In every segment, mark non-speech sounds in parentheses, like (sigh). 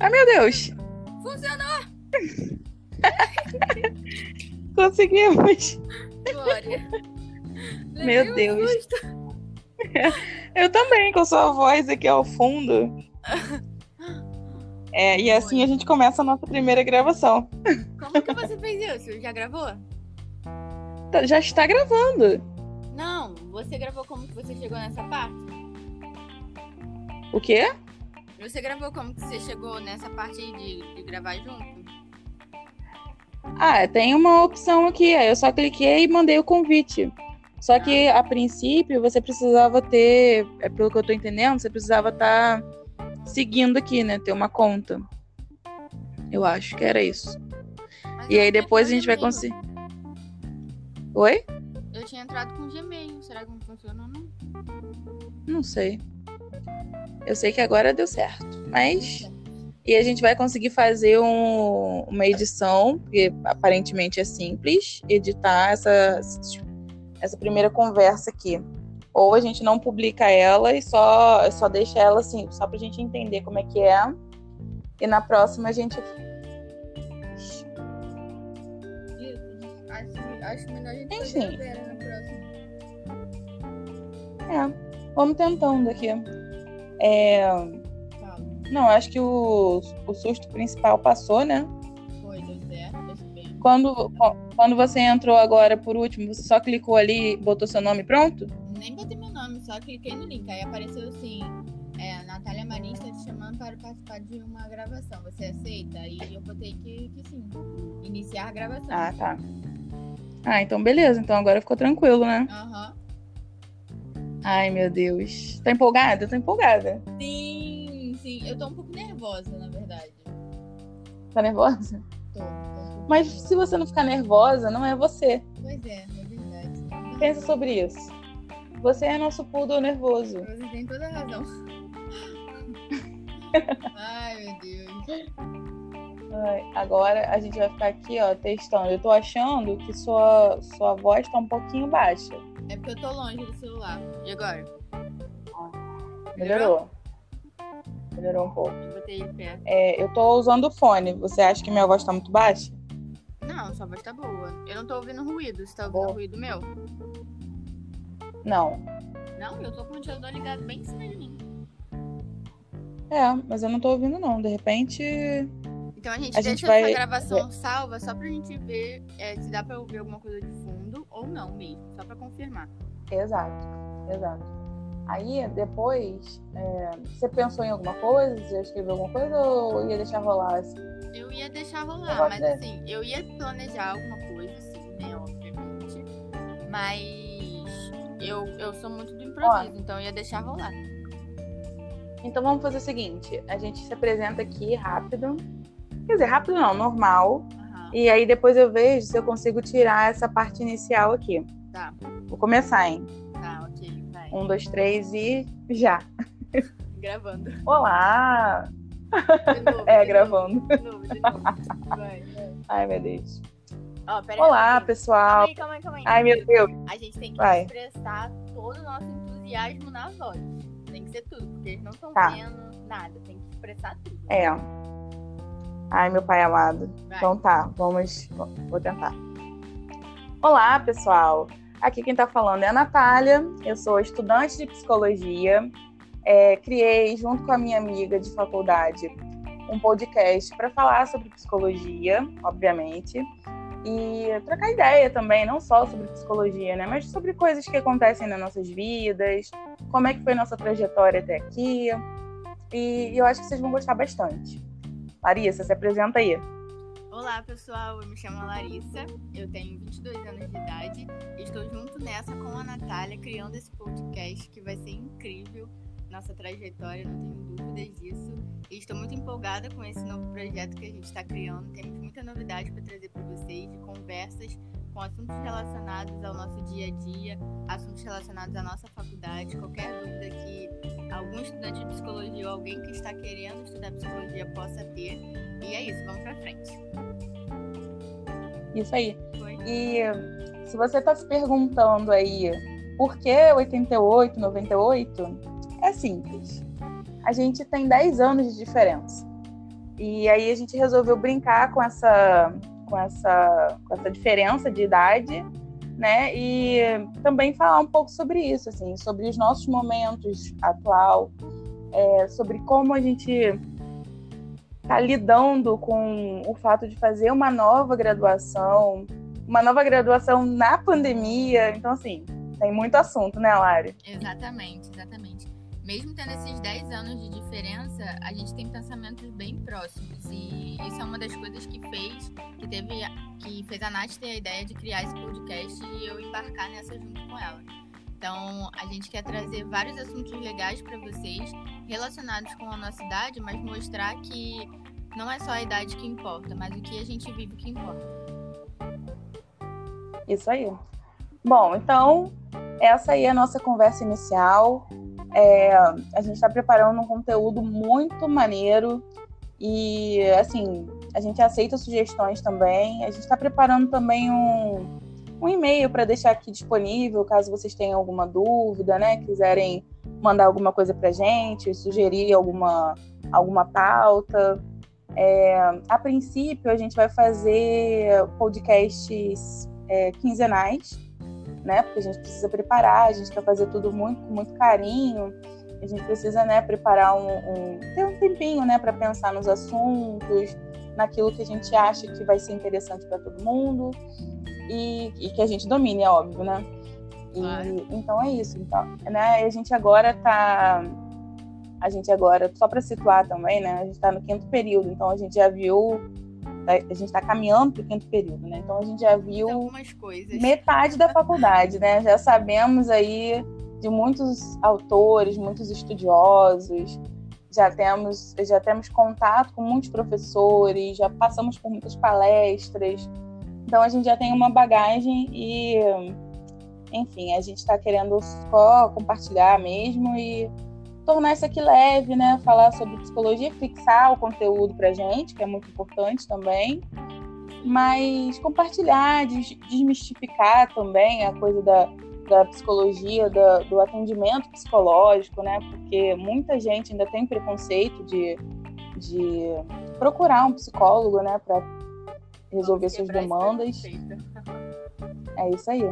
Ai, meu Deus! Funcionou! (laughs) Conseguimos! Glória! Meu Levei um Deus. susto. (laughs) Eu também, com sua voz aqui ao fundo. É, e assim a gente começa a nossa primeira gravação. Como que você fez isso? Já gravou? Tá- Já está gravando. Não, você gravou como que você chegou nessa parte? O quê? Você gravou como que você chegou nessa parte aí de, de gravar junto? Ah, tem uma opção aqui. Aí eu só cliquei e mandei o convite. Só que a princípio você precisava ter, é pelo que eu tô entendendo, você precisava estar seguindo aqui, né? Ter uma conta. Eu acho que era isso. Mas E aí depois a gente vai conseguir. Oi? Eu tinha entrado com Gmail. Será que não funcionou, não? Não sei. Eu sei que agora deu certo. Mas. E a gente vai conseguir fazer um- uma edição, porque aparentemente é simples, editar essa, essa primeira conversa aqui. Ou a gente não publica ela e só, só deixa ela assim, só pra gente entender como é que é. E na próxima a gente. Acho, acho melhor a gente Enfim. fazer a Vera na próxima. É, vamos tentando aqui. É, não, acho que o, o susto principal passou, né? Foi, deu certo, deu bem. Quando, quando você entrou agora por último, você só clicou ali e botou seu nome pronto? Nem botei meu nome, só cliquei no link. Aí apareceu assim: é, Natália Marins está te chamando para participar de uma gravação. Você aceita? Aí eu botei que, que sim. Iniciar a gravação. Ah, tá. Ah, então beleza. Então agora ficou tranquilo, né? Aham. Ai, meu Deus. Tá empolgada? Eu tô empolgada. Sim, sim. Eu tô um pouco nervosa, na verdade. Tá nervosa? Tô. tô um Mas nervosa. se você não ficar nervosa, não é você. Pois é, é verdade. Pensa sobre isso. Você é nosso poodle nervoso. Você tem toda a razão. (laughs) Ai, meu Deus. Ai, agora a gente vai ficar aqui, ó, testando. Eu tô achando que sua, sua voz tá um pouquinho baixa. Porque eu tô longe do celular. E agora? Melhorou? Melhorou um pouco. Eu botei ele perto. É, eu tô usando o fone. Você acha que minha voz tá muito baixa? Não, sua voz tá boa. Eu não tô ouvindo ruído. Você tá ouvindo Boa. ruído meu? Não. Não, eu tô com o ventilador ligado bem em cima de mim. É, mas eu não tô ouvindo, não. De repente. Então a gente A deixa gente vai- essa gravação salva só pra gente ver é, se dá pra ouvir alguma coisa de fundo ou não mesmo. Só pra confirmar. Exato, exato. Aí, depois, é, você pensou em alguma coisa? Você já escreveu alguma coisa ou ia deixar rolar assim? Eu ia deixar rolar, mas dessa. assim, eu ia planejar alguma coisa, assim, né, obviamente. Mas eu, eu sou muito do improviso, então eu ia deixar rolar. Então vamos fazer o seguinte: a gente se apresenta aqui rápido. Quer dizer, rápido não, normal. E aí depois eu vejo se eu consigo tirar essa parte inicial aqui. tá, Vou começar, hein? tá, ok, vai. Um, dois, três e já. Gravando. Olá! De novo, (laughs) É, gravando. Novo, de novo, de novo. Vai, vai. Ai, meu Deus. Aí, Olá, rapidinho. pessoal. Calma aí, calma aí, calma aí. Ai, meu Deus. A gente tem que Vai. expressar todo o nosso entusiasmo na voz. Tem que ser tudo, porque eles não estão Tá. vendo nada. Tem que expressar tudo. É. Ai, meu pai amado. Vai. Então tá, vamos. Vou tentar. Olá, pessoal. Aqui quem tá falando é a Natália. Eu sou estudante de psicologia. É, criei, junto com a minha amiga de faculdade, um podcast para falar sobre psicologia, obviamente. E trocar ideia também, não só sobre psicologia, né? Mas sobre coisas que acontecem nas nossas vidas, como é que foi nossa trajetória até aqui. E eu acho que vocês vão gostar bastante. Larissa, se apresenta aí. Olá, pessoal. Eu me chamo Larissa. Eu tenho 22 anos de idade. e Estou junto nessa com a Natália, criando esse podcast que vai ser incrível. Nossa trajetória, não tenho dúvidas disso. E estou muito empolgada com esse novo projeto que a gente está criando. Temos muita novidade para trazer para vocês, de conversas com assuntos relacionados ao nosso dia a dia, assuntos relacionados à nossa faculdade, qualquer dúvida que algum estudante de psicologia ou alguém que está querendo estudar psicologia possa ter. E é isso, vamos para frente. Isso aí. Foi. E se você está se perguntando aí por que 88, 98, é simples. A gente tem 10 anos de diferença. E aí a gente resolveu brincar com essa, com essa, com essa diferença de idade, né? E também falar um pouco sobre isso, assim, sobre os nossos momentos atual, é, sobre como a gente está lidando com o fato de fazer uma nova graduação, uma nova graduação na pandemia. Então, assim, tem muito assunto, né, Lari? Exatamente, exatamente. Mesmo tendo esses 10 anos de diferença, a gente tem pensamentos bem próximos. E isso é uma das coisas que fez, que teve, que fez a Nath ter a ideia de criar esse podcast e eu embarcar nessa junto com ela. Então, a gente quer trazer vários assuntos legais para vocês, relacionados com a nossa idade, mas mostrar que não é só a idade que importa, mas o que a gente vive que importa. Isso aí. Bom, então, essa aí é a nossa conversa inicial. É, a gente está preparando um conteúdo muito maneiro e, assim, a gente aceita sugestões também. A gente está preparando também um, um e-mail para deixar aqui disponível, caso vocês tenham alguma dúvida, né? Quiserem mandar alguma coisa para gente, sugerir alguma, alguma pauta. É, a princípio, a gente vai fazer podcasts é, quinzenais, né? Porque a gente precisa preparar, a gente quer fazer tudo muito, com muito carinho. A gente precisa, né, preparar um, um ter um tempinho, né, para pensar nos assuntos, naquilo que a gente acha que vai ser interessante para todo mundo e, e que a gente domine, é óbvio, né? E, claro. Então é isso. Então, né? A gente agora tá. A gente agora, só para situar também, né? A gente está no quinto período, então a gente já viu. A gente está caminhando para o quinto período, né? Então a gente já viu metade da faculdade, né? Já sabemos aí de muitos autores, muitos estudiosos, já temos, já temos contato com muitos professores, já passamos por muitas palestras, então a gente já tem uma bagagem e, enfim, a gente está querendo só compartilhar mesmo e tornar isso aqui leve, né? Falar sobre psicologia, fixar o conteúdo para gente, que é muito importante também, mas compartilhar, desmistificar também a coisa da, da psicologia, da, do atendimento psicológico, né? Porque muita gente ainda tem preconceito de, de procurar um psicólogo, né? Para resolver suas demandas. É isso aí.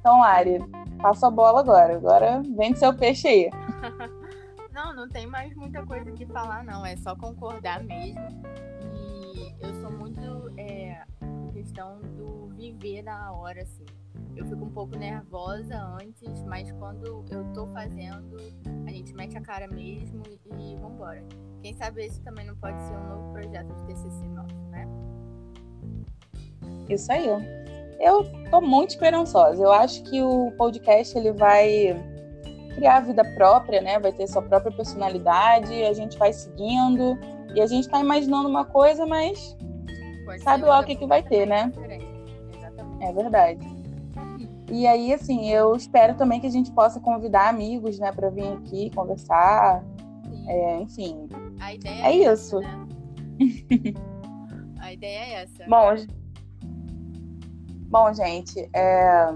Então, Ari, passa a bola agora. Agora vende seu peixe aí. (laughs) não, tem mais muita coisa que falar, não. É só concordar mesmo. E eu sou muito é, questão do viver na hora, assim. Eu fico um pouco nervosa antes, mas quando eu tô fazendo, a gente mete a cara mesmo e, vambora. Quem sabe esse também não pode ser um novo projeto de TCC nosso, né? Isso aí. Eu tô muito esperançosa. Eu acho que o podcast ele vai criar vida própria, né? Vai ter sua própria personalidade, a gente vai seguindo e a gente tá imaginando uma coisa, mas Pode sabe lá o que, que vai ter, né? É verdade. E aí, assim, eu espero também que a gente possa convidar amigos, né, para vir aqui conversar. É, enfim. A ideia é, é isso. Né? (laughs) a ideia é essa. Bom, Bom, gente, é...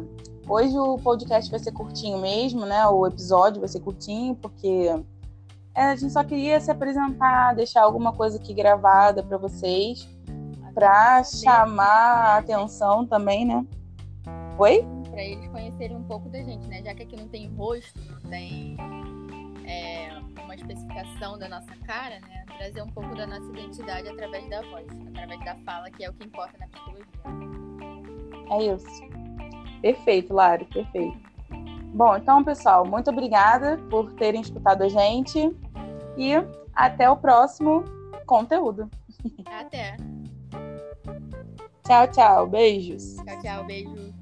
hoje o podcast vai ser curtinho mesmo, né? O episódio vai ser curtinho, porque é, a gente só queria se apresentar, deixar alguma coisa aqui gravada para vocês, para chamar a atenção também, né? Oi? Para eles conhecerem um pouco da gente, né? Já que aqui não tem rosto, não tem é, uma especificação da nossa cara, né? Trazer um pouco da nossa identidade através da voz, através da fala, que é o que importa na psicologia. É isso. Perfeito, Lari, perfeito. Bom, então, pessoal, muito obrigada por terem escutado a gente e até o próximo conteúdo. Até. Tchau, tchau. Beijos. Tchau, tchau. Beijo.